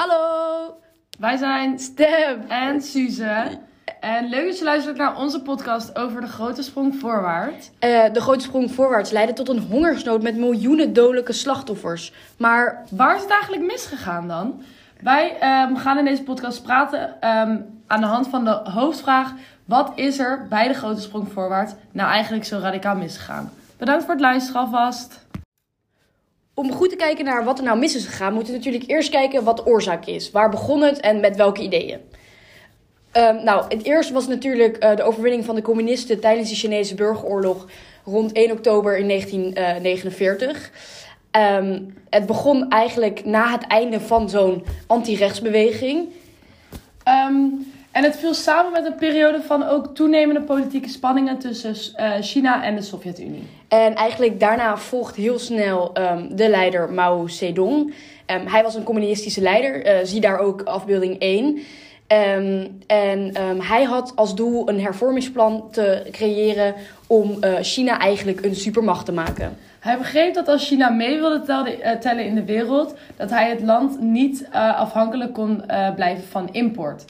Hallo, Wij zijn Stem. en Suze. En leuk dat je luistert naar onze podcast over de grote sprong voorwaarts. Eh, de grote sprong voorwaarts leidde tot een hongersnood met miljoenen dodelijke slachtoffers. Maar Waar is het eigenlijk misgegaan dan? Wij ehm, gaan in deze podcast praten ehm, aan de hand van de hoofdvraag: wat is er bij de grote sprong voorwaarts nou eigenlijk zo radicaal misgegaan? Bedankt voor het luisteren alvast. Om goed te kijken naar wat er nou mis is gegaan, moeten we natuurlijk eerst kijken wat de oorzaak is. Waar begon het en met welke ideeën? Ehm, nou, het eerste was natuurlijk eh, de overwinning van de communisten tijdens de Chinese burgeroorlog rond 1 oktober in 1949. Ehm, het begon eigenlijk na het einde van zo'n anti-rechtsbeweging. Ehm, en het viel samen met een periode van ook toenemende politieke spanningen tussen eh, China en de Sovjet-Unie. En eigenlijk daarna volgt heel snel ehm, de leider Mao Zedong. Ehm, hij was een communistische leider, eh, zie daar ook afbeelding 1. Ehm, en hij had als doel een hervormingsplan te creëren om eh, China eigenlijk een supermacht te maken. Hij begreep dat als China mee wilde tellen, in de wereld, dat hij het land niet afhankelijk kon blijven van import.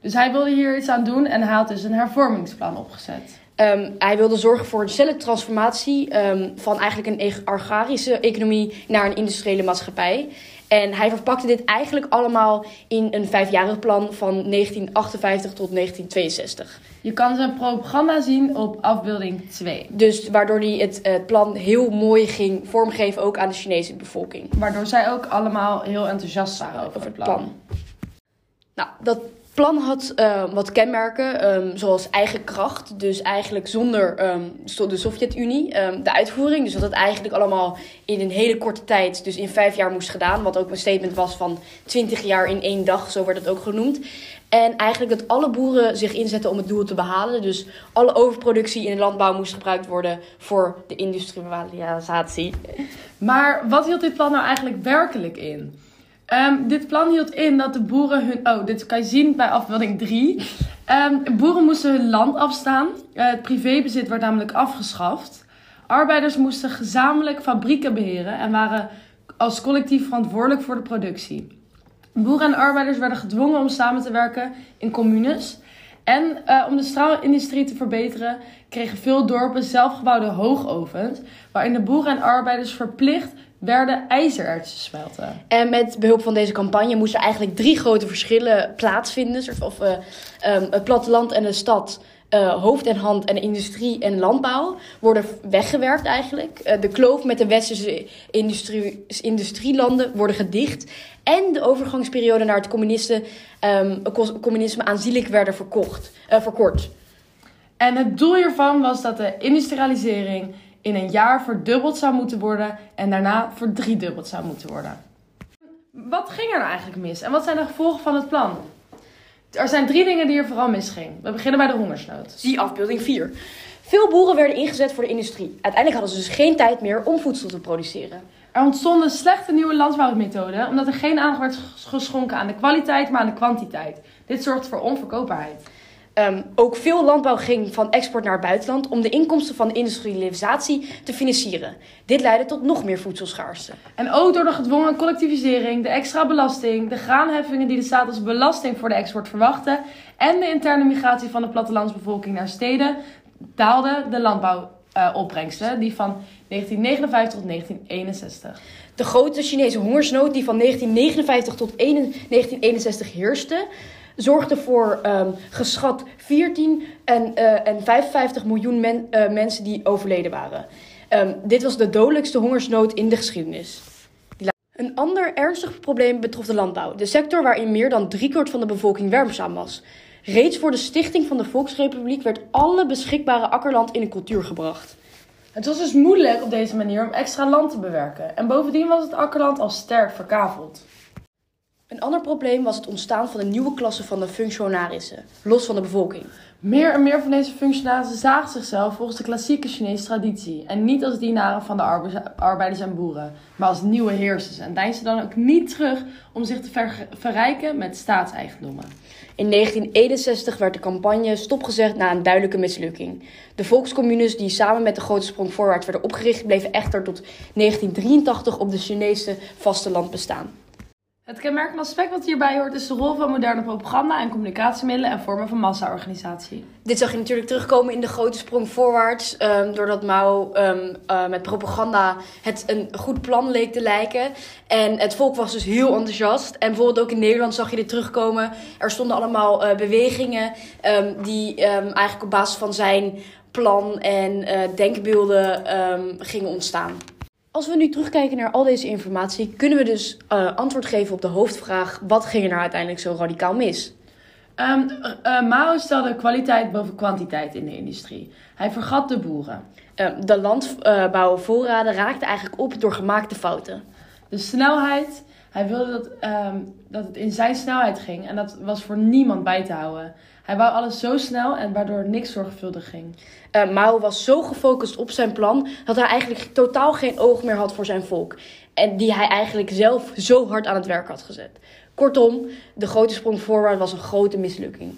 Dus hij wilde hier iets aan doen en hij had dus een hervormingsplan opgezet. Ehm, hij wilde zorgen voor een snelle transformatie ehm, van eigenlijk een e- agrarische economie naar een industriële maatschappij. En hij verpakte dit eigenlijk allemaal in een vijfjarig plan van 1958 tot 1962. Je kan zijn propaganda zien op afbeelding 2, Dus waardoor hij het eh, plan heel mooi ging vormgeven, ook aan de Chinese bevolking. waardoor zij ook allemaal heel enthousiast waren over, Over het het plan. plan. Nou, dat plan had eh, wat kenmerken, ehm, zoals eigen kracht. Dus eigenlijk zonder ehm, de Sovjet-Unie. Ehm, de uitvoering, dus dat het eigenlijk allemaal in een hele korte tijd, dus in vijf jaar moest gedaan. Wat ook een statement was van 20 jaar in één dag, zo werd het ook genoemd. En eigenlijk dat alle boeren zich inzetten om het doel te behalen. Dus alle overproductie in de landbouw moest gebruikt worden voor de industrialisatie. Maar wat hield dit plan nou eigenlijk werkelijk in? Ehm, dit plan hield in dat de boeren hun. Oh, dit kan je zien bij afbeelding 3. Ehm, boeren moesten hun land afstaan. Eh, het privébezit werd namelijk afgeschaft. Arbeiders moesten gezamenlijk fabrieken beheren en waren als collectief verantwoordelijk voor de productie. Boeren en arbeiders werden gedwongen om samen te werken in communes. En eh, om de straalindustrie te verbeteren, kregen veel dorpen zelfgebouwde hoogovens, waarin de boeren en arbeiders verplicht werden ijzererts te smelten. En met behulp van deze campagne moesten eigenlijk drie grote verschillen plaatsvinden. Of eh, ehm, het platteland en de stad, eh, hoofd en hand en industrie en landbouw worden weggewerkt eigenlijk. Eh, de kloof met de westerse industrie, industrielanden worden gedicht. En de overgangsperiode naar het communisten, ehm, communisme aanzienlijk werden verkocht, eh, verkort. En het doel hiervan was dat de industrialisering in een jaar verdubbeld zou moeten worden en daarna verdriedubbeld zou moeten worden. Wat ging er nou eigenlijk mis en wat zijn de gevolgen van het plan? Er zijn drie dingen die er vooral misging. We beginnen bij de hongersnood. Zie afbeelding 4. Veel boeren werden ingezet voor de industrie. Uiteindelijk hadden ze dus geen tijd meer om voedsel te produceren. Er ontstonden slechte nieuwe landbouwmethoden omdat er geen aandacht werd geschonken aan de kwaliteit, maar aan de kwantiteit. Dit zorgt voor onverkoopbaarheid. Ehm, ook veel landbouw ging van export naar het buitenland om de inkomsten van de industrialisatie te financieren. Dit leidde tot nog meer voedselschaarste. En ook door de gedwongen collectivisering, de extra belasting, de graanheffingen die de staat als belasting voor de export verwachtte en de interne migratie van de plattelandsbevolking naar steden, daalde de landbouwopbrengsten, die van 1959 tot 1961. De grote Chinese hongersnood die van 1959 tot 1961 heerste, zorgde voor ehm, geschat 14 en, eh, en 55 miljoen eh, mensen die overleden waren. Ehm, dit was de dodelijkste hongersnood in de geschiedenis. Een ander ernstig probleem betrof de landbouw, de sector waarin meer dan driekwart van de bevolking werkzaam was. Reeds voor de stichting van de Volksrepubliek werd alle beschikbare akkerland in een cultuur gebracht. Het was dus moeilijk op deze manier om extra land te bewerken. En bovendien was het akkerland al sterk verkaveld. Een ander probleem was het ontstaan van een nieuwe klasse van de functionarissen, los van de bevolking. Meer en meer van deze functionarissen zagen zichzelf volgens de klassieke Chinese traditie. En niet als dienaren van de arbe- arbeiders en boeren, maar als nieuwe heersers. En deinsden dan ook niet terug om zich te ver- verrijken met staatseigendommen. In 1961 werd de campagne stopgezet na een duidelijke mislukking. De volkscommunes die samen met de grote sprong voorwaarts werden opgericht, bleven echter tot 1983 op de Chinese vasteland bestaan. Het kenmerkende aspect wat hierbij hoort is de rol van moderne propaganda en communicatiemiddelen en vormen van massaorganisatie. Dit zag je natuurlijk terugkomen in de grote sprong voorwaarts. ehm, doordat Mao ehm, eh, met propaganda het een goed plan leek te lijken. En het volk was dus heel enthousiast. En bijvoorbeeld ook in Nederland zag je dit terugkomen. Er stonden allemaal eh, bewegingen ehm, die eigenlijk op basis van zijn plan en eh, denkbeelden gingen ontstaan. Als we nu terugkijken naar al deze informatie, kunnen we dus eh, antwoord geven op de hoofdvraag: wat ging er nou uiteindelijk zo radicaal mis? Eh, Mao stelde kwaliteit boven kwantiteit in de industrie. Hij vergat de boeren. Ehm, de landbouwvoorraden raakten eigenlijk op door gemaakte fouten. De snelheid, hij wilde dat, ehm, dat het in zijn snelheid ging en dat was voor niemand bij te houden. Hij wou alles zo snel en waardoor niks zorgvuldig ging. Uh, Mao was zo gefocust op zijn plan dat hij eigenlijk totaal geen oog meer had voor zijn volk. En die hij eigenlijk zelf zo hard aan het werk had gezet. Kortom, de grote sprong voorwaarts was een grote mislukking.